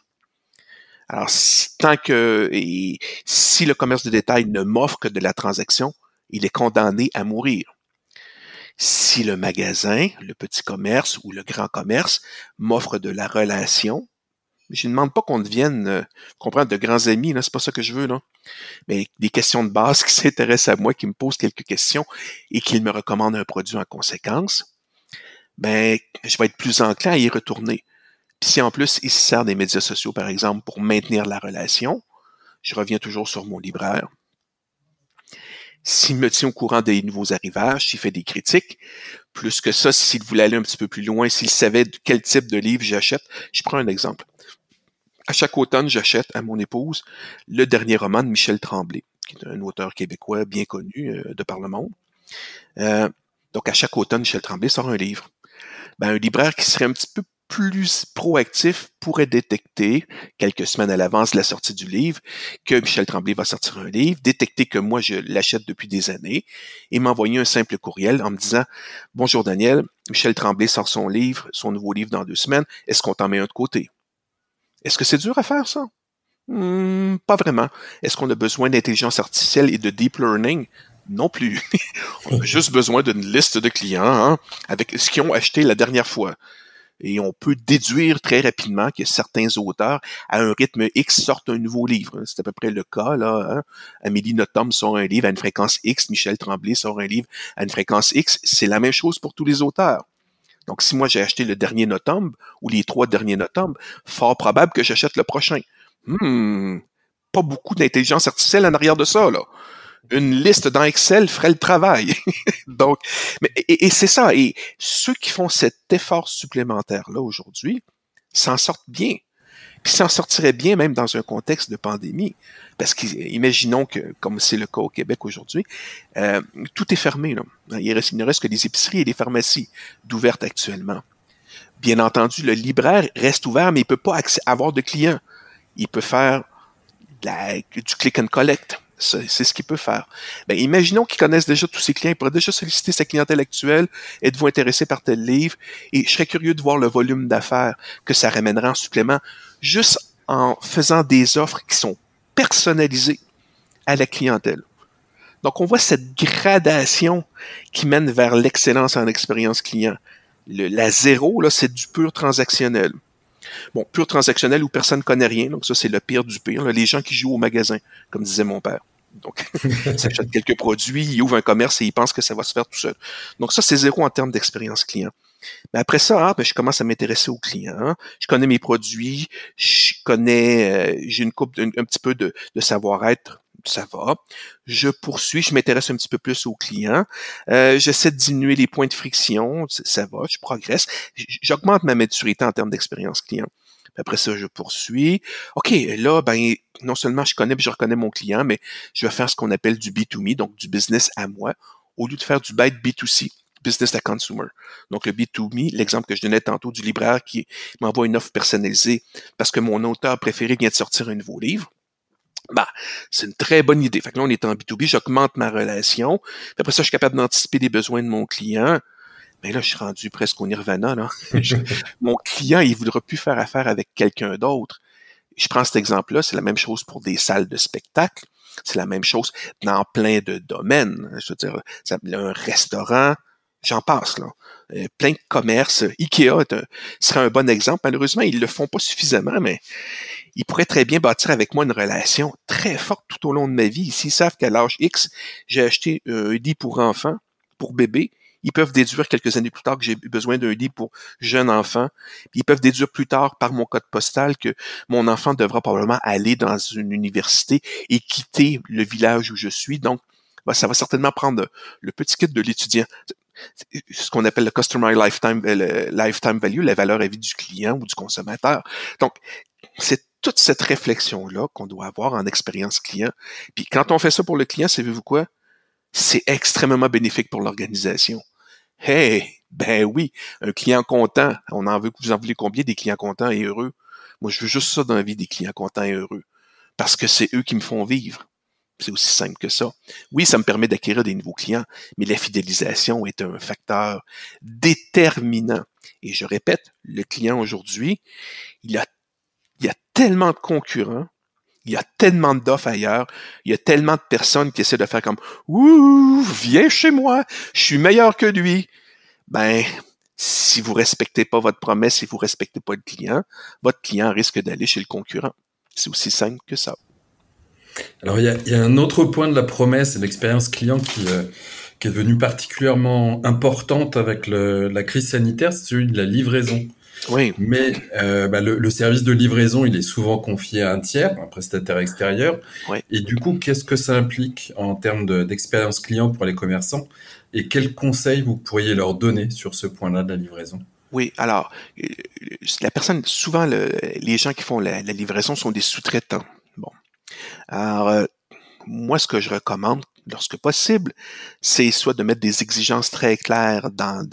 Alors, tant que si le commerce de détail ne m'offre que de la transaction, il est condamné à mourir. Si le magasin, le petit commerce ou le grand commerce m'offre de la relation, je ne demande pas qu'on devienne, euh, comprendre, de grands amis, là, c'est pas ça que je veux, là. Mais des questions de base qui <laughs> s'intéressent à moi, qui me posent quelques questions et qui me recommandent un produit en conséquence, ben, je vais être plus enclin à y retourner. Puis si en plus il se sert des médias sociaux, par exemple, pour maintenir la relation, je reviens toujours sur mon libraire. S'il me tient au courant des nouveaux arrivages, s'il fait des critiques, plus que ça, s'il voulait aller un petit peu plus loin, s'il savait quel type de livre j'achète, je prends un exemple. À chaque automne, j'achète à mon épouse le dernier roman de Michel Tremblay, qui est un auteur québécois bien connu euh, de par le monde. Euh, donc, à chaque automne, Michel Tremblay sort un livre. Ben, un libraire qui serait un petit peu plus proactif pourrait détecter, quelques semaines à l'avance de la sortie du livre, que Michel Tremblay va sortir un livre, détecter que moi je l'achète depuis des années, et m'envoyer un simple courriel en me disant Bonjour Daniel, Michel Tremblay sort son livre, son nouveau livre dans deux semaines, est-ce qu'on t'en met un de côté? Est-ce que c'est dur à faire ça? Hmm, pas vraiment. Est-ce qu'on a besoin d'intelligence artificielle et de deep learning? Non plus. <laughs> on a <laughs> juste besoin d'une liste de clients hein, avec ce qu'ils ont acheté la dernière fois. Et on peut déduire très rapidement que certains auteurs, à un rythme X, sortent un nouveau livre. C'est à peu près le cas. là. Hein. Amélie Nothomb sort un livre à une fréquence X, Michel Tremblay sort un livre à une fréquence X. C'est la même chose pour tous les auteurs. Donc, si moi j'ai acheté le dernier Nothomb ou les trois derniers Nothomb, fort probable que j'achète le prochain. Hmm, pas beaucoup d'intelligence artificielle en arrière de ça, là une liste dans Excel ferait le travail. <laughs> Donc, mais, et, c'est ça. Et ceux qui font cet effort supplémentaire-là aujourd'hui s'en sortent bien. Puis s'en sortiraient bien même dans un contexte de pandémie. Parce qu'imaginons que, comme c'est le cas au Québec aujourd'hui, euh, tout est fermé. Là. Il, ne reste que des épiceries et des pharmacies d'ouvertes actuellement. Bien entendu, le libraire reste ouvert, mais il peut pas avoir de clients. Il peut faire du click and collect c'est ce qu'il peut faire. Ben, imaginons qu'ils connaissent déjà tous ses clients, il pourrait déjà solliciter sa clientèle actuelle. Êtes-vous intéressé par tel livre? Et je serais curieux de voir le volume d'affaires que ça ramènera en supplément, juste en faisant des offres qui sont personnalisées à la clientèle. Donc, on voit cette gradation qui mène vers l'excellence en expérience client. La zéro, là, c'est du pur transactionnel. Bon, pur transactionnel où personne ne connaît rien, donc ça c'est le pire du pire. Les gens qui jouent au magasin, comme disait mon père. Donc, <laughs> ils s'achètent quelques produits, ils ouvrent un commerce et ils pensent que ça va se faire tout seul. Donc ça, c'est zéro en termes d'expérience client. Mais après ça, ah, ben, je commence à m'intéresser aux clients. Je connais mes produits, je connais, euh, j'ai une coupe, un, petit peu de savoir-être ça va. Je poursuis, je m'intéresse un petit peu plus aux clients. Euh, j'essaie de diminuer les points de friction, ça va, je progresse. J'augmente ma maturité en termes d'expérience client. Après ça, je poursuis. OK, là, ben, non seulement je connais, je reconnais mon client, mais je vais faire ce qu'on appelle du B2Me, donc du business à moi, au lieu de faire du bête B2C business à consumer. Donc, le B2Me, l'exemple que je donnais tantôt du libraire qui m'envoie une offre personnalisée parce que mon auteur préféré vient de sortir un nouveau livre. Bah, c'est une très bonne idée. Fait que là, on est en B2B, j'augmente ma relation. après ça, je suis capable d'anticiper les besoins de mon client. Mais là, je suis rendu presque au nirvana. Là. <laughs> mon client, il voudra plus faire affaire avec quelqu'un d'autre. Je prends cet exemple-là, c'est la même chose pour des salles de spectacle. C'est la même chose dans plein de domaines. Je veux dire, un restaurant, j'en passe là. Euh, plein de commerces. Ikea serait un bon exemple. Malheureusement, ils le font pas suffisamment, mais ils pourraient très bien bâtir avec moi une relation très forte tout au long de ma vie. S'ils savent qu'à l'âge X, j'ai acheté un lit pour enfant, pour bébé, ils peuvent déduire quelques années plus tard que j'ai besoin d'un lit pour jeune enfant. Ils peuvent déduire plus tard par mon code postal que mon enfant devra probablement aller dans une université et quitter le village où je suis. Donc, ben, ça va certainement prendre le petit kit de l'étudiant ce qu'on appelle le customer lifetime, lifetime value, la valeur à vie du client ou du consommateur. Donc, c'est toute cette réflexion-là qu'on doit avoir en expérience client. Puis quand on fait ça pour le client, savez-vous quoi? C'est extrêmement bénéfique pour l'organisation. Hey, ben oui, un client content, on en veut, vous en voulez combien des clients contents et heureux? Moi, je veux juste ça dans la vie des clients contents et heureux. Parce que c'est eux qui me font vivre. C'est aussi simple que ça. Oui, ça me permet d'acquérir des nouveaux clients, mais la fidélisation est un facteur déterminant. Et je répète, le client aujourd'hui, il a, il y a tellement de concurrents, il y a tellement d'offres ailleurs, il y a tellement de personnes qui essaient de faire comme Ouh, viens chez moi, je suis meilleur que lui. Ben, si vous respectez pas votre promesse, si vous respectez pas le client, votre client risque d'aller chez le concurrent. C'est aussi simple que ça. Alors, il y a, un autre point de la promesse et l'expérience client qui, euh, qui est devenue particulièrement importante avec la crise sanitaire, c'est celui de la livraison. Oui. Mais euh, bah, le, service de livraison, il est souvent confié à un tiers, un prestataire extérieur. Oui. Et du coup, qu'est-ce que ça implique en termes d'expérience client pour les commerçants? Et quels conseils vous pourriez leur donner sur ce point-là de la livraison? Oui, alors, euh, la personne, souvent, les gens qui font la, livraison sont des sous-traitants. Bon. Alors, euh, moi, ce que je recommande, lorsque possible, c'est soit de mettre des exigences très claires dans,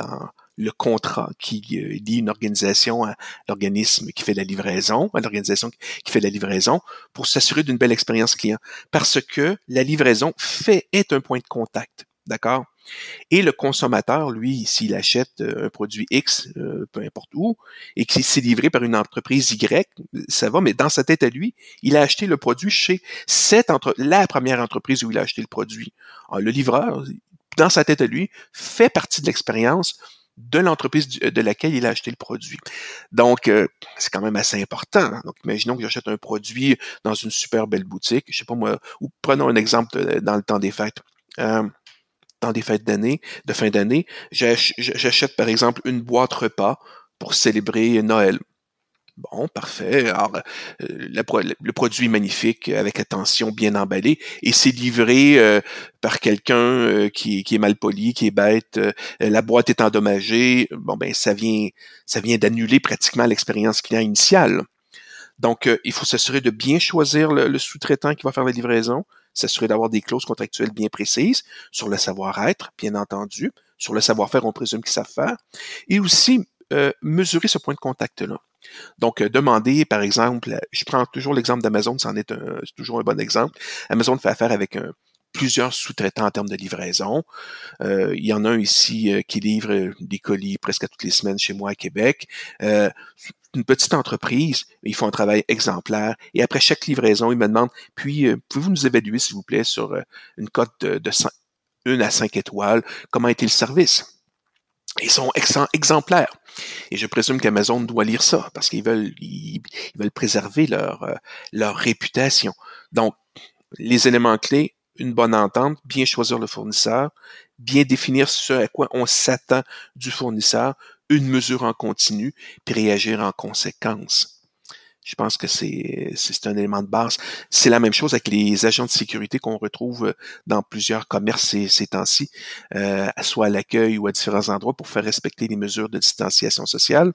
le contrat qui euh, lie une organisation à l'organisme qui fait la livraison, à l'organisation qui fait la livraison, pour s'assurer d'une belle expérience client. Parce que la livraison fait est un point de contact. D'accord? Et le consommateur, lui, s'il achète euh, un produit X, euh, peu importe où, et qu'il s'est livré par une entreprise Y, ça va, mais dans sa tête à lui, il a acheté le produit chez cette entre la première entreprise où il a acheté le produit. le livreur, dans sa tête à lui, fait partie de l'expérience de l'entreprise de laquelle il a acheté le produit. Donc, euh, c'est quand même assez important. Hein. Donc, imaginons que j'achète un produit dans une super belle boutique, je sais pas moi, ou prenons un exemple dans le temps des fêtes. Euh, dans des fêtes d'année, de fin d'année, j'achète par exemple une boîte repas pour célébrer Noël. Bon, parfait. Alors, euh, le, produit est magnifique, avec attention, bien emballé, et c'est livré euh, par quelqu'un euh, qui, qui, est mal poli, qui est bête. la boîte est endommagée. Bon, ben ça vient, ça vient d'annuler pratiquement l'expérience client initiale. Donc, il faut s'assurer de bien choisir le, sous-traitant qui va faire la livraison, s'assurer d'avoir des clauses contractuelles bien précises sur le savoir-être, bien entendu, sur le savoir-faire, on présume qu'ils savent faire, et aussi mesurer ce point de contact-là. Donc, euh, demander, par exemple, je prends toujours l'exemple d'Amazon, c'en est, c'est toujours un bon exemple. Amazon fait affaire avec plusieurs sous-traitants en termes de livraison. Euh, il y en a un ici euh, qui livre des colis presque toutes les semaines chez moi à Québec. Une petite entreprise, ils font un travail exemplaire. Et après chaque livraison, ils me demandent, puis, pouvez-vous nous évaluer, s'il vous plaît, sur une cote de, de 1 à 5 étoiles, comment été le service? Ils sont exemplaires. Et je présume qu'Amazon doit lire ça parce qu'ils veulent, ils, veulent préserver euh, leur réputation. Donc, les éléments clés, une bonne entente, bien choisir le fournisseur, bien définir ce à quoi on s'attend du fournisseur, une mesure en continu, puis réagir en conséquence. Je pense que c'est, un élément de base. C'est la même chose avec les agents de sécurité qu'on retrouve dans plusieurs commerces ces, ces temps-ci, euh, soit à l'accueil ou à différents endroits pour faire respecter les mesures de distanciation sociale.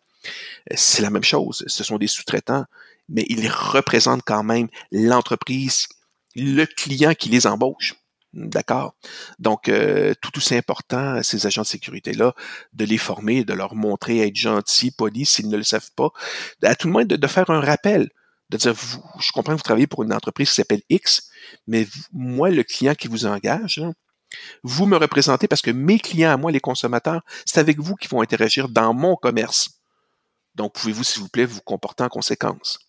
C'est la même chose. Ce sont des sous-traitants, mais ils représentent quand même l'entreprise, le client qui les embauche. D'accord? Donc, euh, tout aussi important, ces agents de sécurité-là, de les former, de leur montrer être gentils, polis, s'ils ne le savent pas. À tout le moins, de, faire un rappel. De dire, vous, je comprends que vous travaillez pour une entreprise qui s'appelle X, mais moi, le client qui vous engage, vous me représentez parce que mes clients à moi, les consommateurs, c'est avec vous qui vont interagir dans mon commerce. Donc, pouvez-vous, s'il vous plaît, vous comporter en conséquence?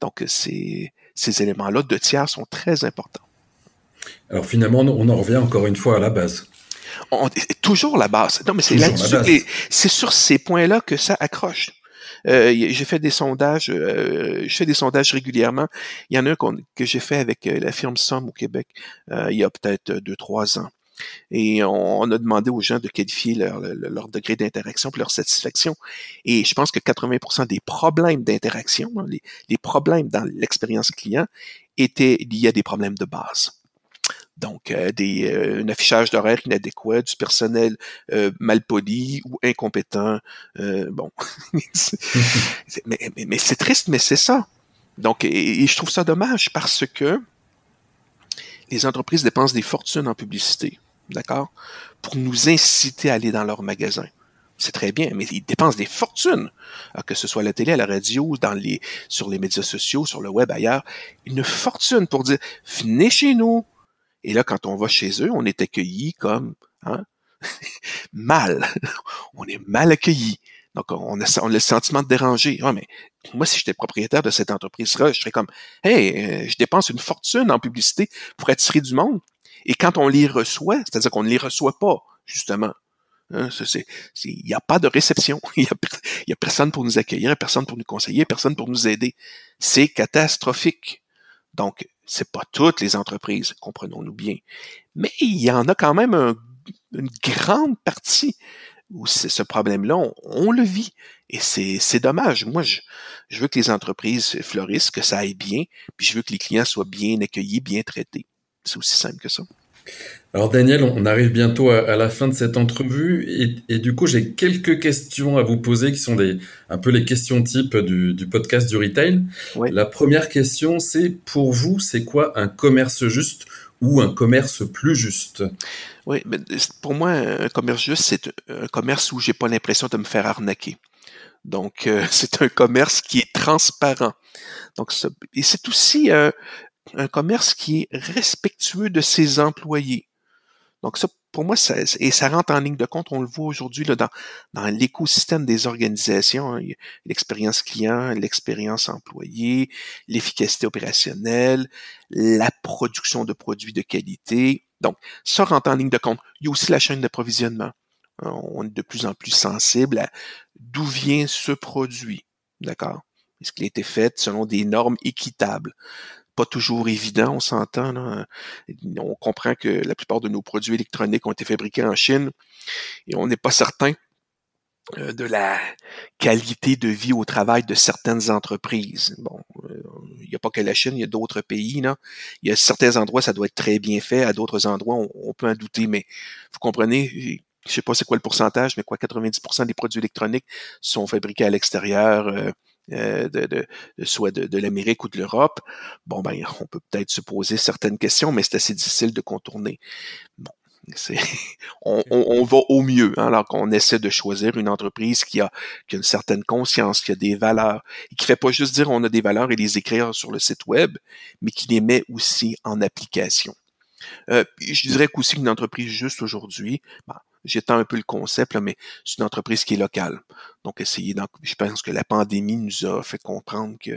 Donc, ces, ces éléments-là de tiers sont très importants. Alors finalement, on en revient encore une fois à la base. On, toujours la base. Non, mais c'est c'est sur ces points-là que ça accroche. Euh, j'ai fait des sondages, euh, je fais des sondages régulièrement. Il y en a un que j'ai fait avec euh, la firme Somme au Québec il y a peut-être deux, trois ans. Et on, a demandé aux gens de qualifier leur, degré d'interaction et leur satisfaction. Et je pense que 80% des problèmes d'interaction, hein, les, les, problèmes dans l'expérience client, étaient liés à des problèmes de base. Donc, euh, des, euh, un affichage d'horaire inadéquat, du personnel euh, mal poli ou incompétent. bon, <laughs> mais, c'est triste, mais c'est ça. Donc, et, je trouve ça dommage parce que les entreprises dépensent des fortunes en publicité, d'accord, pour nous inciter à aller dans leur magasin. C'est très bien, mais ils dépensent des fortunes, que ce soit la télé, la radio, dans les, sur les médias sociaux, sur le web, ailleurs. Une fortune pour dire, venez chez nous, Et là, quand on va chez eux, on est accueilli comme hein, <laughs> mal. <laughs> on est mal accueilli. Donc, on a, on a le sentiment de déranger. Ah, mais moi, si j'étais propriétaire de cette entreprise-là, je serais comme, hey, euh, je dépense une fortune en publicité pour attirer du monde. Et quand on les reçoit, c'est-à-dire qu'on ne les reçoit pas, justement, Hein, il n'y a pas de réception. <laughs> Il n'y a, a, personne pour nous accueillir, personne pour nous conseiller, personne pour nous aider. C'est catastrophique. Donc, c'est pas toutes les entreprises, comprenons-nous bien. Mais il y en a quand même une grande partie où ce problème-là, on, le vit. Et c'est dommage. Moi, je, je veux que les entreprises fleurissent, que ça aille bien, puis je veux que les clients soient bien accueillis, bien traités. C'est aussi simple que ça. Alors Daniel, on arrive bientôt à, la fin de cette entrevue et, du coup j'ai quelques questions à vous poser qui sont des, un peu les questions type du, podcast du retail. La première question c'est pour vous c'est quoi un commerce juste ou un commerce plus juste? Oui, pour moi un commerce juste c'est un commerce où j'ai pas l'impression de me faire arnaquer. Donc euh, <laughs> c'est un commerce qui est transparent. Donc et c'est aussi un commerce qui est respectueux de ses employés. Donc ça, pour moi, ça, et ça rentre en ligne de compte, on le voit aujourd'hui dans, dans l'écosystème des organisations, hein. l'expérience client, l'expérience employé, l'efficacité opérationnelle, la production de produits de qualité. Donc, ça rentre en ligne de compte. Il y a aussi la chaîne d'approvisionnement. On est de plus en plus sensible à d'où vient ce produit. D'accord? Est-ce qu'il a été fait selon des normes équitables? Pas toujours évident, on s'entend. On comprend que la plupart de nos produits électroniques ont été fabriqués en Chine et on n'est pas certain euh, de la qualité de vie au travail de certaines entreprises. Bon, euh, il n'y a pas que la Chine, il y a d'autres pays. Il y a certains endroits, ça doit être très bien fait. À d'autres endroits, on, peut en douter. Mais vous comprenez, je sais pas c'est quoi le pourcentage, mais quoi, 90% des produits électroniques sont fabriqués à l'extérieur. Euh, euh, de, de, soit de, l'Amérique ou de l'Europe, bon, ben, <laughs> on peut peut-être se poser certaines questions, mais c'est assez difficile de contourner. Bon, c'est, <laughs> on, on, va au mieux, hein, alors qu'on essaie de choisir une entreprise qui a, qui a une certaine conscience, qui a des valeurs, et qui fait pas juste dire on a des valeurs et les écrire sur le site web, mais qui les met aussi en application. Euh, je dirais qu'aussi une entreprise juste aujourd'hui, ben, j'étends un peu le concept, mais c'est une entreprise qui est locale. Donc, essayer je pense que la pandémie nous a fait comprendre que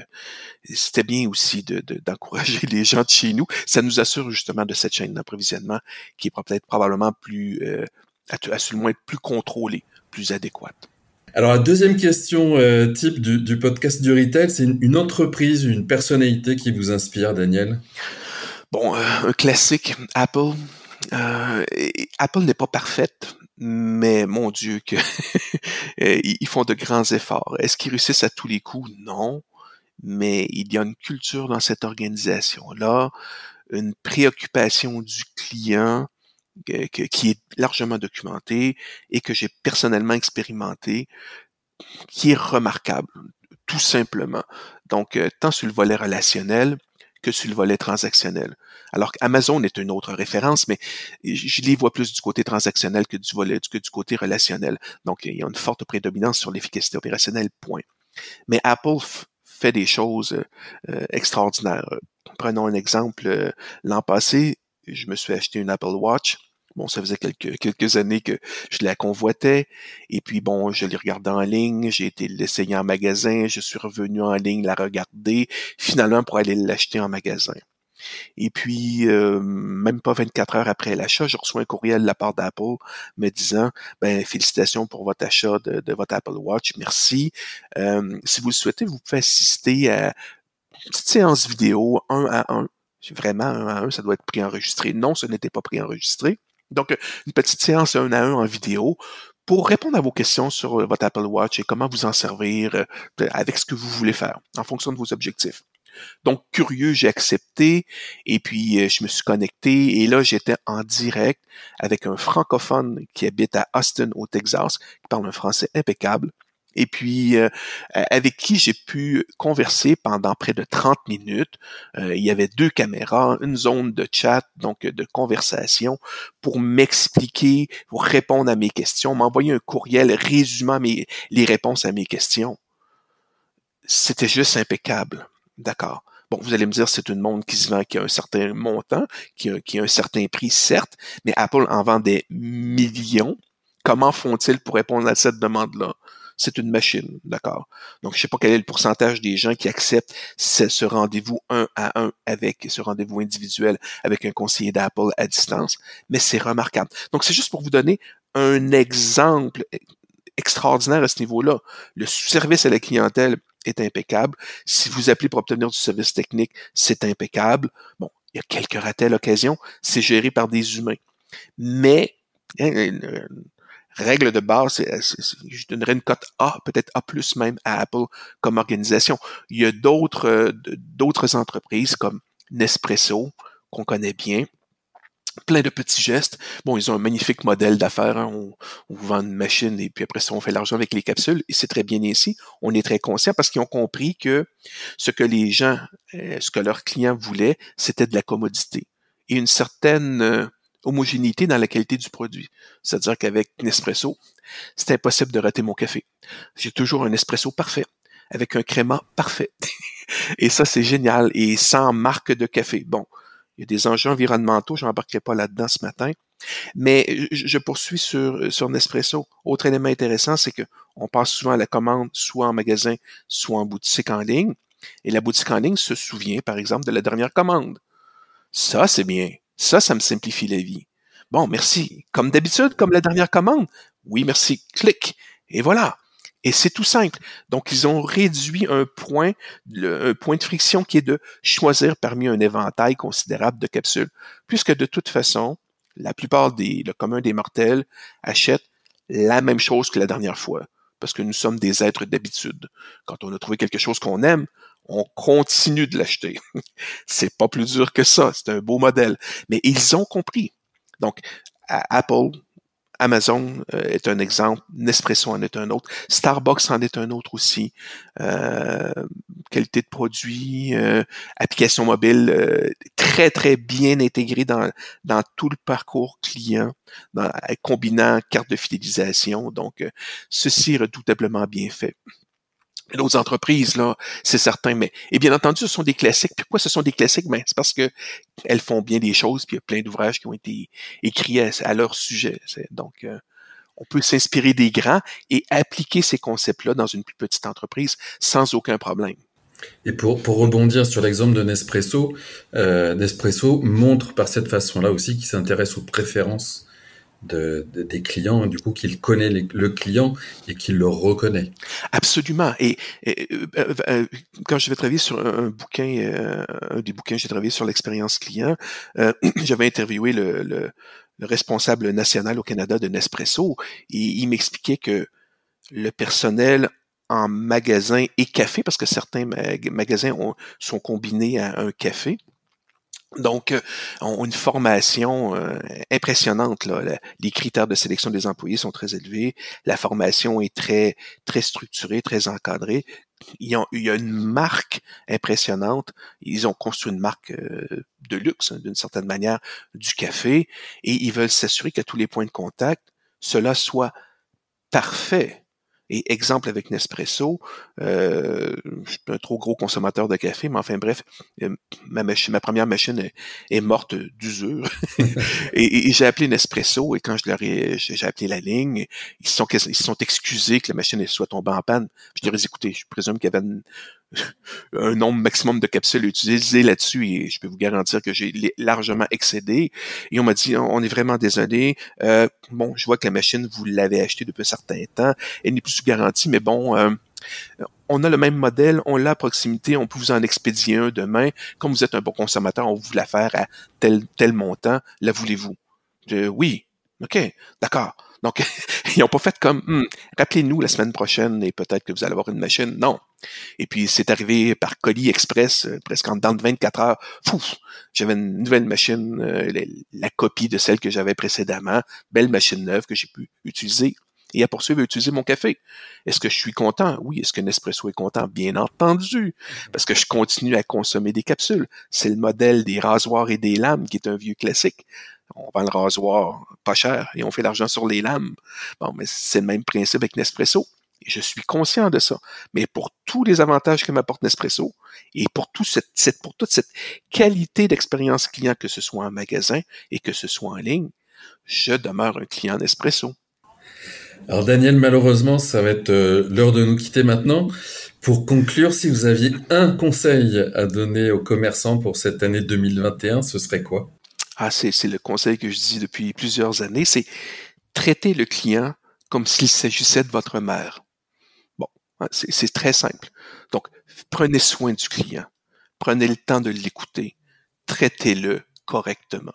c'était bien aussi d'encourager <laughs> les gens de chez nous. Ça nous assure justement de cette chaîne d'approvisionnement qui est peut-être probablement plus, euh, absolument être plus contrôlée, plus adéquate. Alors la deuxième question euh, type du, podcast du retail, c'est une, entreprise, une personnalité qui vous inspire, Daniel? Bon, euh, un classique, Apple. Apple n'est pas parfaite, mais mon Dieu, que <laughs> euh, ils font de grands efforts. Est-ce qu'ils réussissent à tous les coups? Non. Mais il y a une culture dans cette organisation-là, une préoccupation du client qui est largement documentée et que j'ai personnellement expérimenté, qui est remarquable, tout simplement. Donc, euh, tant sur le volet relationnel que sur le volet transactionnel. Alors qu'Amazon est une autre référence, mais je les vois plus du côté transactionnel que du volet, que du côté relationnel. Donc, il y a une forte prédominance sur l'efficacité opérationnelle, point. Mais Apple fait des choses euh, extraordinaires. Prenons un exemple. Euh, l'an passé, je me suis acheté une Apple Watch. Bon, ça faisait quelques, quelques années que je la convoitais. Et puis, bon, je l'ai regardée en ligne, j'ai été l'essayer en magasin, je suis revenu en ligne la regarder, finalement pour aller l'acheter en magasin. Et puis, euh, même pas 24 heures après l'achat, je reçois un courriel de la part d'Apple me disant, ben, félicitations pour votre achat de, votre Apple Watch, merci. Euh, si vous le souhaitez, vous pouvez assister à une petite séance vidéo, un à un. Vraiment, un à un, ça doit être préenregistré. Non, ce n'était pas préenregistré. Donc, une petite séance un à un en vidéo pour répondre à vos questions sur votre Apple Watch et comment vous en servir avec ce que vous voulez faire en fonction de vos objectifs. Donc, curieux, j'ai accepté et puis euh, je me suis connecté et là, j'étais en direct avec un francophone qui habite à Austin, au Texas, qui parle un français impeccable et puis euh, avec qui j'ai pu converser pendant près de 30 minutes. Euh, il y avait deux caméras, une zone de chat, donc de conversation, pour m'expliquer, pour répondre à mes questions, m'envoyer un courriel résumant mes, les réponses à mes questions. C'était juste impeccable. D'accord. Bon, vous allez me dire, c'est une montre qui se vend qui a un certain montant, qui a, un certain prix, certes, mais Apple en vend des millions. Comment font-ils pour répondre à cette demande-là? c'est une machine, d'accord? Donc, je sais pas quel est le pourcentage des gens qui acceptent ce, ce rendez-vous un à un avec ce rendez-vous individuel avec un conseiller d'Apple à distance, mais c'est remarquable. Donc, c'est juste pour vous donner un exemple extraordinaire à ce niveau-là. Le service à la clientèle est impeccable. Si vous appelez pour obtenir du service technique, c'est impeccable. Bon, il y a quelques ratés à l'occasion, c'est géré par des humains. Mais hein, règle de base, je donnerais une cote A, peut-être A+, même à Apple comme organisation. Il y a d'autres euh, d'autres entreprises comme Nespresso, qu'on connaît bien, plein de petits gestes. Bon, ils ont un magnifique modèle d'affaires. Hein. On, vous vend une machine et puis après ça, on fait l'argent avec les capsules. Et c'est très bien ici. On est très conscient parce qu'ils ont compris que ce que les gens, euh, ce que leurs clients voulaient, c'était de la commodité et une certaine euh, homogénéité dans la qualité du produit. C'est-à-dire qu'avec Nespresso, c'est impossible de rater mon café. J'ai toujours un espresso parfait, avec un crément parfait. <laughs> et ça, c'est génial. Et sans marque de café. Bon, il y a des enjeux environnementaux, je n'embarquerai pas là-dedans ce matin. Mais je poursuis sur, sur Nespresso. Autre élément intéressant, c'est que on passe souvent à la commande, soit en magasin, soit en boutique en ligne. Et la boutique en ligne se souvient, par exemple, de la dernière commande. Ça, c'est bien. Ça, ça me simplifie la vie. Bon, merci. Comme d'habitude, comme la dernière commande. Oui, merci. Clic. Et voilà. Et c'est tout simple. Donc, ils ont réduit un point, un point de friction qui est de choisir parmi un éventail considérable de capsules, puisque de toute façon, la plupart des, le commun des mortels achètent la même chose que la dernière fois, parce que nous sommes des êtres d'habitude. Quand on a trouvé quelque chose qu'on aime, on continue de l'acheter. <laughs> c'est pas plus dur que ça. C'est un beau modèle. Mais ils ont compris. Donc, Apple, Amazon euh, est un exemple, Nespresso en est un autre, Starbucks en est un autre aussi. Euh, qualité de produit, euh, application mobile très très bien intégrée dans dans tout le parcours client, dans, combinant carte de fidélisation. Donc, ceci est redoutablement bien fait d'autres entreprises, là, c'est certain. Mais, et bien entendu, ce sont des classiques. Pourquoi ce sont des classiques? Ben, c'est parce que elles font bien des choses, puis il y a plein d'ouvrages qui ont été écrits à, leur sujet. Donc, euh, on peut s'inspirer des grands et appliquer ces concepts-là dans une plus petite entreprise sans aucun problème. Et pour, rebondir sur l'exemple de Nespresso, euh, Nespresso montre par cette façon-là aussi qu'il s'intéresse aux préférences de, des clients, du coup qu'il connaît le client et qu'il le reconnaît. Absolument. Et, euh, euh, euh, quand je vais travailler sur un, bouquin, un des bouquins, j'ai travaillé sur l'expérience client, <clears throat> j'avais interviewé le, le, le, responsable national au Canada de Nespresso et il m'expliquait que le personnel en magasin et café, parce que certains magasins ont, sont combinés à un café, donc, euh, ont une formation euh, impressionnante. Les critères de sélection des employés sont très élevés. La formation est très très structurée, très encadrée. Ils ont, il y a une marque impressionnante. Ils ont construit une marque euh, de luxe, hein, d'une certaine manière, du café, et ils veulent s'assurer qu'à tous les points de contact, cela soit parfait. Et exemple avec Nespresso, euh, je suis un trop gros consommateur de café, mais enfin bref, euh, ma, machine, ma première machine est, morte d'usure. <laughs> et, j'ai appelé Nespresso et quand je leur ai, j'ai appelé la ligne, ils sont, ils sont excusés que la machine soit tombée en panne. Je leur ai dit, écoutez, je présume qu'il y avait une, <laughs> un nombre maximum de capsules utilisées là-dessus et je peux vous garantir que j'ai largement excédé. Et on m'a dit, on est vraiment désolé. Euh, bon, je vois que la machine, vous l'avez achetée depuis un certain temps. Elle n'est plus sous garantie, mais bon, euh, on a le même modèle, on l'a à proximité, on peut vous en expédier un demain. Comme vous êtes un bon consommateur, on vous la faire à tel, tel montant. La voulez-vous? oui. OK, d'accord. Donc, <laughs> ils n'ont pas fait comme, hmm, rappelez-nous la semaine prochaine et peut-être que vous allez avoir une machine. Non. Et puis, c'est arrivé par colis express, euh, presque en dedans de 24 heures. j'avais une nouvelle machine, euh, la, copie de celle que j'avais précédemment. Belle machine neuve que j'ai pu utiliser et à poursuivre à utiliser mon café. Est-ce que je suis content? Oui. Est-ce que Nespresso est content? Bien entendu. Parce que je continue à consommer des capsules. C'est le modèle des rasoirs et des lames qui est un vieux classique on vend le rasoir pas cher et on fait l'argent sur les lames. Bon, mais c'est le même principe avec Nespresso. Je suis conscient de ça. Mais pour tous les avantages que m'apporte Nespresso et pour toute cette qualité d'expérience client, que ce soit en magasin et que ce soit en ligne, je demeure un client Nespresso. Alors Daniel, malheureusement, ça va être euh, l'heure de nous quitter maintenant. Pour conclure, si vous aviez un conseil à donner aux commerçants pour cette année 2021, ce serait quoi? Ah, c'est le conseil que je dis depuis plusieurs années, c'est traiter le client comme s'il s'agissait de votre mère. Bon, hein, c'est très simple. Donc, prenez soin du client. Prenez le temps de l'écouter. Traitez-le correctement.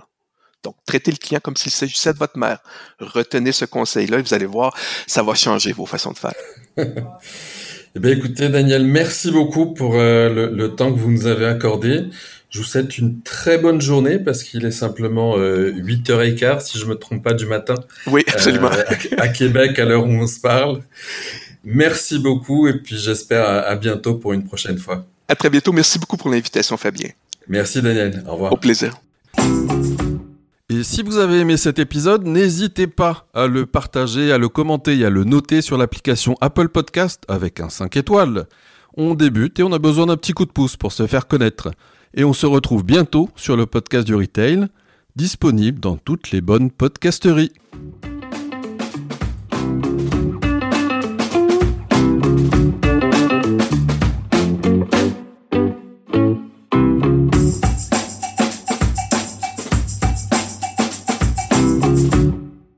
Donc, traitez le client comme s'il s'agissait de votre mère. Retenez ce conseil-là et vous allez voir, ça va changer vos façons de faire. <laughs> eh bien, écoutez, Daniel, merci beaucoup pour euh, le, temps que vous nous avez accordé. Je vous souhaite une très bonne journée parce qu'il est simplement 8h15, euh, si je me trompe pas, du matin. Oui, absolument. Euh, à, Québec, à l'heure où on se parle. Merci beaucoup et puis j'espère à bientôt pour une prochaine fois. À très bientôt. Merci beaucoup pour l'invitation, Fabien. Merci, Daniel. Au revoir. Au plaisir. Et si vous avez aimé cet épisode, n'hésitez pas à le partager, à le commenter et à le noter sur l'application Apple Podcast avec un 5 étoiles. On débute et on a besoin d'un petit coup de pouce pour se faire connaître. Et on se retrouve bientôt sur le podcast du retail, disponible dans toutes les bonnes podcasteries.